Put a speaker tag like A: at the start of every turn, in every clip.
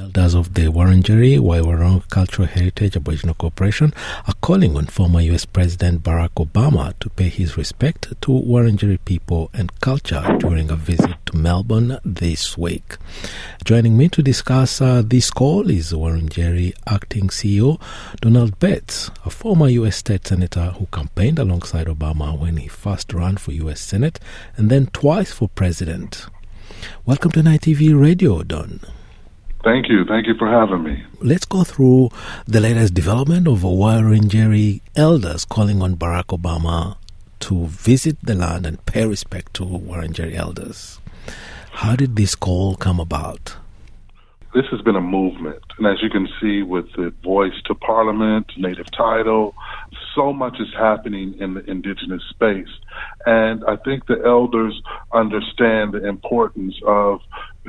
A: Elders of the Wurundjeri Woi Cultural Heritage Aboriginal Corporation are calling on former U.S. President Barack Obama to pay his respect to Wurundjeri people and culture during a visit to Melbourne this week. Joining me to discuss uh, this call is Wurundjeri Acting CEO Donald Betts, a former U.S. State Senator who campaigned alongside Obama when he first ran for U.S. Senate and then twice for President. Welcome to NITV Radio, Don.
B: Thank you. Thank you for having me.
A: Let's go through the latest development of Wurundjeri elders calling on Barack Obama to visit the land and pay respect to Wurundjeri elders. How did this call come about?
B: This has been a movement. And as you can see with the voice to parliament, native title, so much is happening in the indigenous space. And I think the elders understand the importance of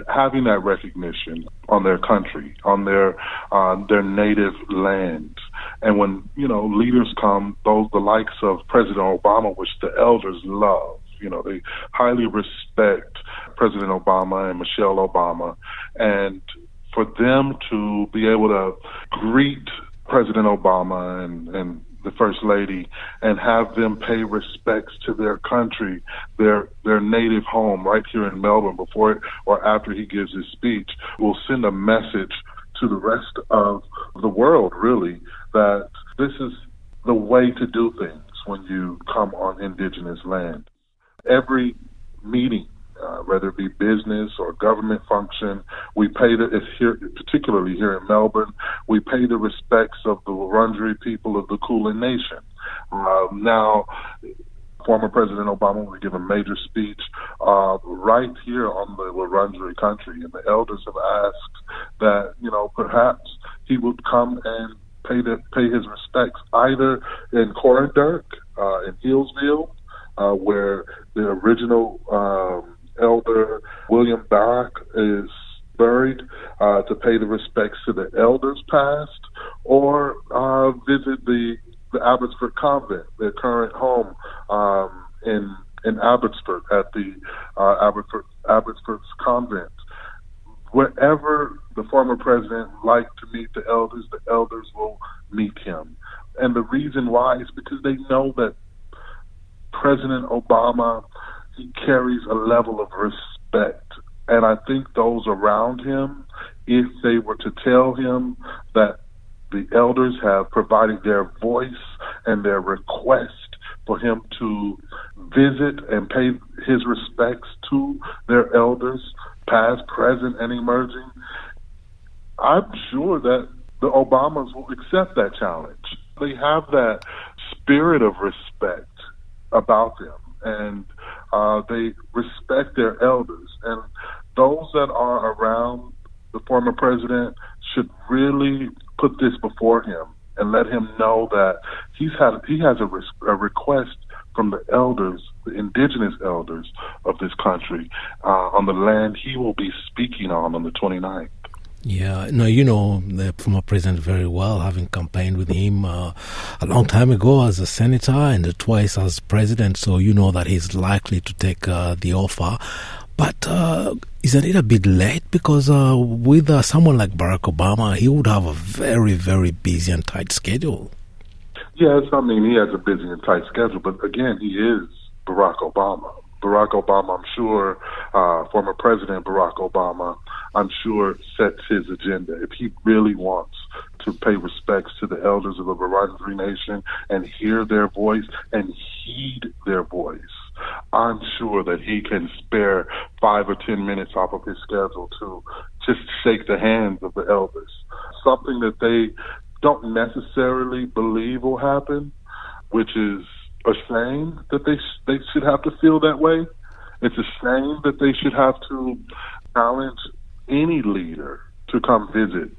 B: having that recognition on their country, on their uh, their native land. And when you know leaders come, those the likes of President Obama, which the elders love, you know, they highly respect President Obama and Michelle Obama, and for them to be able to greet President Obama and and the first lady and have them pay respects to their country, their their native home right here in Melbourne before or after he gives his speech will send a message to the rest of the world really that this is the way to do things when you come on indigenous land. Every meeting uh, whether it be business or government function. We pay the, here, particularly here in Melbourne, we pay the respects of the Wurundjeri people of the Kulin Nation. Uh, now, former President Obama will give a major speech uh, right here on the Wurundjeri country, and the elders have asked that you know perhaps he would come and pay the, pay his respects either in Coranderrk, uh, in Healesville, uh, where the original um, Elder William Barak is buried uh, to pay the respects to the elders past, or uh, visit the the Abbotsford Convent, their current home um, in in Abbotsford at the uh, Abbotsford Abbotsford's Convent. Wherever the former president liked to meet the elders, the elders will meet him. And the reason why is because they know that President Obama carries a level of respect. And I think those around him, if they were to tell him that the elders have provided their voice and their request for him to visit and pay his respects to their elders, past, present, and emerging, I'm sure that the Obamas will accept that challenge. They have that spirit of respect about them. And uh, they respect their elders, and those that are around the former president should really put this before him and let him know that he's had he has a, res- a request from the elders, the indigenous elders of this country, uh, on the land he will be speaking on on the 29th.
A: Yeah, no, you know the former president very well, having campaigned with him uh, a long time ago as a senator and twice as president. So you know that he's likely to take uh, the offer. But uh, isn't it a bit late? Because uh, with uh, someone like Barack Obama, he would have a very, very busy and tight schedule.
B: Yes, I mean he has a busy and tight schedule, but again, he is Barack Obama. Barack Obama, I'm sure, uh, former President Barack Obama, I'm sure sets his agenda. If he really wants to pay respects to the elders of the Wurundjeri Nation and hear their voice and heed their voice, I'm sure that he can spare five or ten minutes off of his schedule to just shake the hands of the elders. Something that they don't necessarily believe will happen, which is a shame that they sh- they should have to feel that way. It's a shame that they should have to challenge any leader to come visit,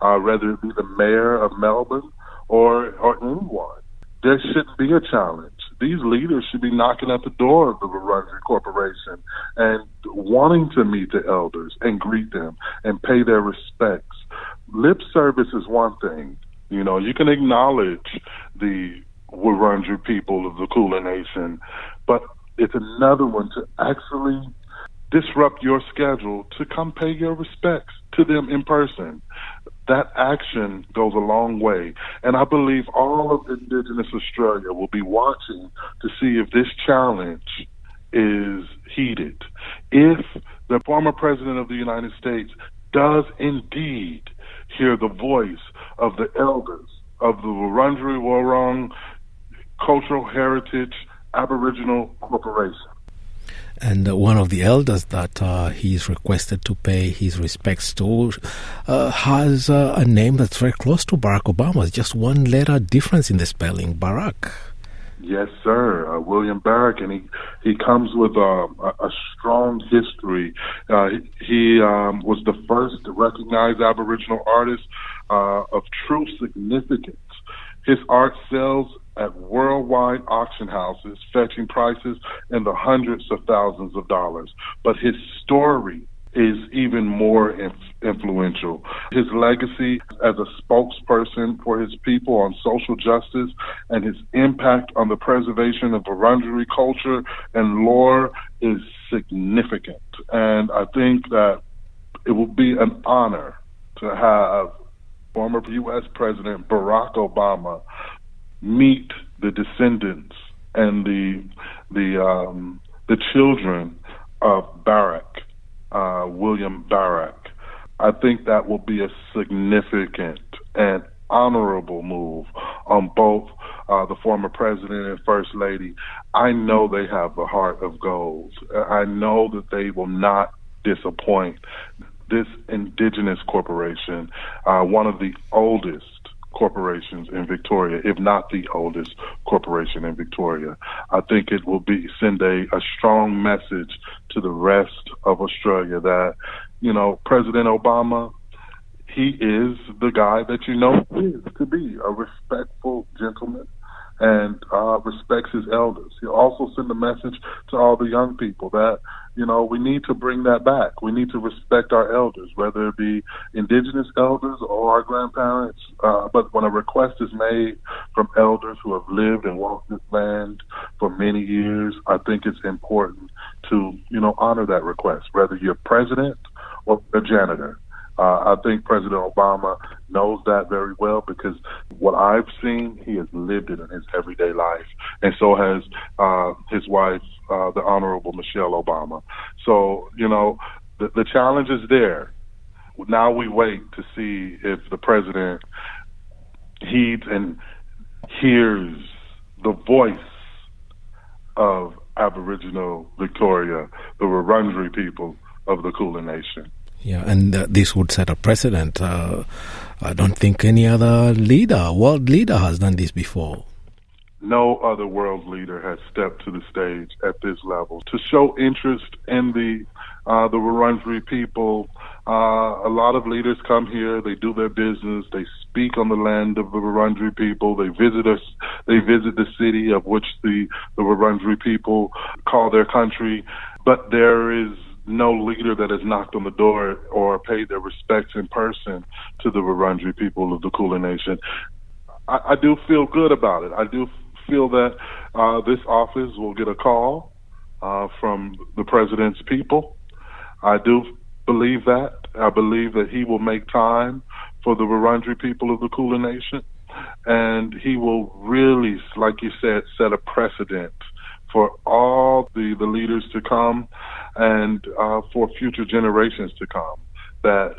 B: uh, whether it be the mayor of Melbourne or or anyone. There shouldn't be a challenge. These leaders should be knocking at the door of the Wurundjeri Corporation and wanting to meet the elders and greet them and pay their respects. Lip service is one thing. You know, you can acknowledge the Wurundjeri people of the Kulin Nation, but it's another one to actually disrupt your schedule to come pay your respects to them in person. That action goes a long way. And I believe all of Indigenous Australia will be watching to see if this challenge is heeded. If the former president of the United States does indeed hear the voice of the elders of the Wurundjeri Wurrung Cultural Heritage Aboriginal Corporation.
A: And uh, one of the elders that uh, he's requested to pay his respects to uh, has uh, a name that's very close to Barack Obama's, just one letter difference in the spelling, Barack.
B: Yes, sir. Uh, William Barak, and he he comes with uh, a, a strong history. Uh, he um, was the first recognized Aboriginal artist uh, of true significance. His art sells at worldwide auction houses, fetching prices in the hundreds of thousands of dollars. But his story is even more inf- influential. His legacy as a spokesperson for his people on social justice and his impact on the preservation of Wurundjeri culture and lore is significant. And I think that it will be an honor to have former U.S. President Barack Obama meet the descendants and the the um, the children of Barak uh, William Barak. I think that will be a significant and honorable move on both uh, the former president and first lady. I know they have the heart of gold. I know that they will not disappoint. This indigenous corporation, uh, one of the oldest corporations in Victoria, if not the oldest corporation in Victoria. I think it will be send a, a strong message to the rest of Australia that, you know, President Obama, he is the guy that you know is to be a respectful gentleman and uh, respects his elders. He'll also send a message to all the young people that you know we need to bring that back. We need to respect our elders, whether it be indigenous elders or our grandparents. Uh, but when a request is made from elders who have lived and walked this land for many years, I think it's important to you know honor that request, whether you're president or a janitor. Uh, I think President Obama knows that very well because what I've seen, he has lived it in his everyday life, and so has uh, his wife, uh, the Honorable Michelle Obama. So you know, the, the challenge is there. Now we wait to see if the president heeds and hears the voice of Aboriginal Victoria, the Wurundjeri people of the Kulin Nation.
A: Yeah, and uh, this would set a precedent. Uh, I don't think any other leader, world leader, has done this before.
B: No other world leader has stepped to the stage at this level to show interest in the uh, the Wurundjeri people. Uh, a lot of leaders come here. They do their business. They speak on the land of the Wurundjeri people. They visit us. They visit the city of which the the Wurundjeri people call their country. But there is no leader that has knocked on the door or paid their respects in person to the Wurundjeri people of the Kulin Nation. I, I do feel good about it. I do feel that uh, this office will get a call uh, from the president's people. I do believe that. I believe that he will make time for the Wurundjeri people of the Kulin Nation, and he will really, like you said, set a precedent for all the, the leaders to come and uh, for future generations to come that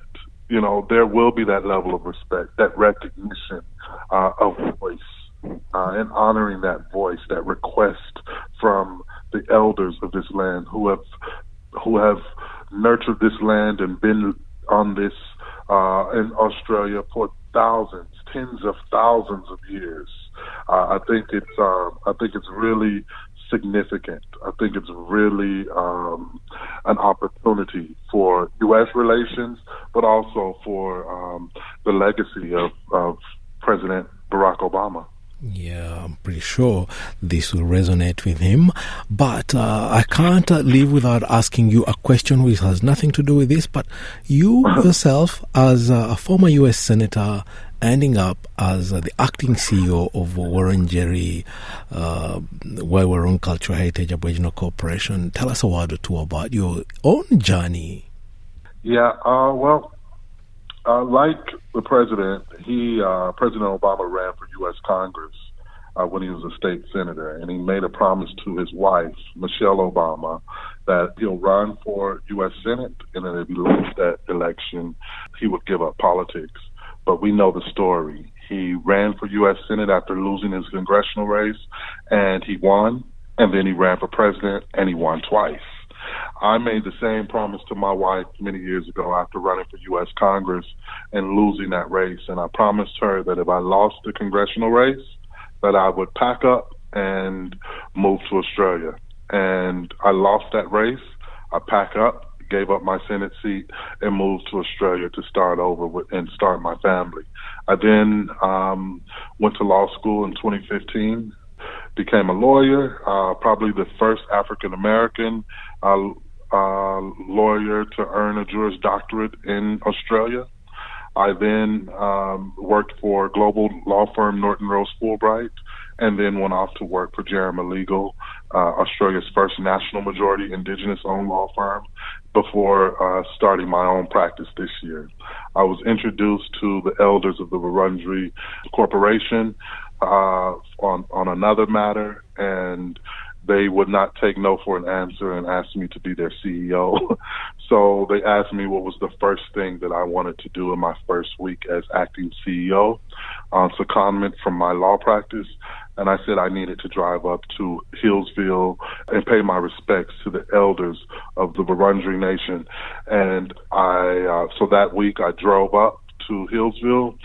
B: you know there will be that level of respect that recognition uh, of voice uh, and honoring that voice that request from the elders of this land who have who have nurtured this land and been on this uh, in Australia for thousands, tens of thousands of years. Uh, I think it's uh, I think it's really significant. I think it's really um, an opportunity for U.S. relations, but also for um, the legacy of, of President Barack Obama.
A: Yeah, I'm pretty sure this will resonate with him. But uh, I can't uh, leave without asking you a question which has nothing to do with this. But you yourself, as a former U.S. Senator, ending up as uh, the acting CEO of Wurundjeri uh, Woi-wurrung Cultural Heritage Aboriginal Corporation, tell us a word or two about your own journey.
B: Yeah, uh, well, uh, like the president, he uh, President Obama ran for U.S. Congress uh, when he was a state senator, and he made a promise to his wife Michelle Obama that he'll run for U.S. Senate, and then if he loses that election, he would give up politics. But we know the story. He ran for U.S. Senate after losing his congressional race, and he won. And then he ran for president, and he won twice. I made the same promise to my wife many years ago after running for U.S. Congress and losing that race. And I promised her that if I lost the congressional race, that I would pack up and move to Australia. And I lost that race. I pack up, gave up my Senate seat, and moved to Australia to start over with, and start my family. I then um, went to law school in 2015 became a lawyer, uh, probably the first African American uh, uh, lawyer to earn a Juris Doctorate in Australia. I then um, worked for global law firm Norton Rose Fulbright, and then went off to work for Jeremy Legal, uh, Australia's first national majority Indigenous-owned law firm, before uh, starting my own practice this year. I was introduced to the elders of the Wurundjeri Corporation uh, on on another matter, and they would not take no for an answer and asked me to be their CEO. so they asked me what was the first thing that I wanted to do in my first week as acting CEO on secondment from my law practice. And I said I needed to drive up to Healesville and pay my respects to the elders of the Wurundjeri Nation. And I, uh, so that week I drove up to Healesville.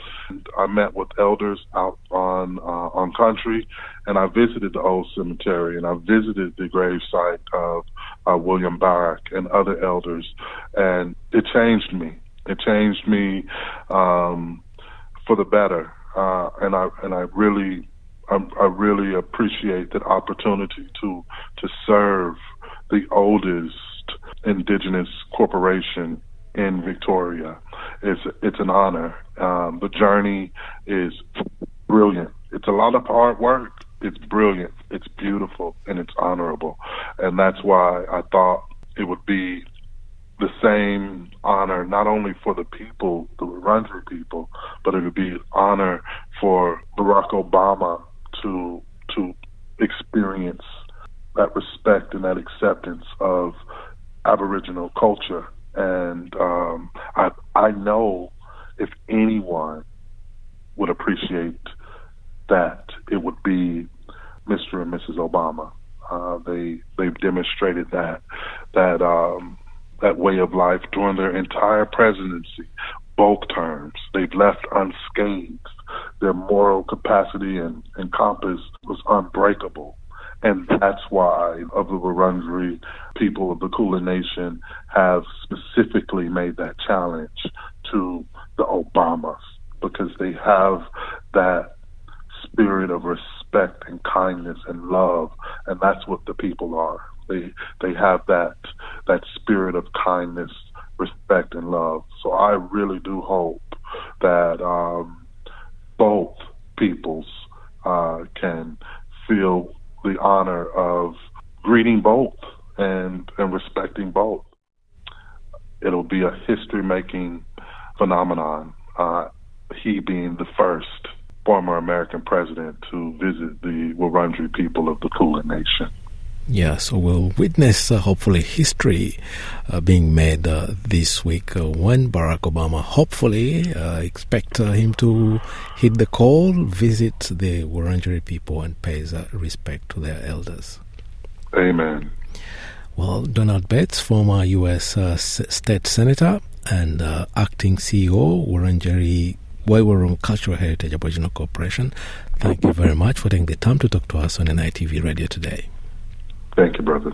B: I met with elders out on uh, on country, and I visited the old cemetery, and I visited the gravesite of uh, William Barak and other elders, and it changed me. It changed me um, for the better, uh, and I and I really I really appreciate that opportunity to to serve the oldest indigenous corporation in Victoria. It's it's an honor. Um, the journey is brilliant. It's a lot of hard work. It's brilliant. It's beautiful and it's honorable, and that's why I thought it would be the same honor not only for the people, the Wurundjeri people, but it would be an honor for Barack Obama to to experience that respect and that acceptance of Aboriginal culture and um, I know if anyone would appreciate that, it would be Mr. and Mrs. Obama. Uh, they they've demonstrated that that um, that way of life during their entire presidency, both terms. They've left unscathed. Their moral capacity and, and compass was unbreakable. And that's why of the Wurundjeri people of the Kulin Nation have specifically made that challenge to the Obamas because they have that spirit of respect and kindness and love, and that's what the people are. They they have that that spirit of kindness, respect, and love. So I really do hope that um, both peoples uh, can feel the honor of greeting both and and respecting both. It'll be a history making phenomenon. Uh, he being the first former American president to visit the Wurundjeri people of the Kulin Nation.
A: Yeah, so we'll witness uh, hopefully history uh, being made uh, this week uh, when Barack Obama hopefully uh, expect uh, him to hit the call, visit the Wurundjeri people, and pays respect to their elders.
B: Amen.
A: Well, Donald Bates, former U.S. state senator and acting CEO, Wurundjeri Woi-wurrung Cultural Heritage Aboriginal Corporation, thank you very much for taking the time to talk to us on NITV Radio today.
B: Thank you, brother.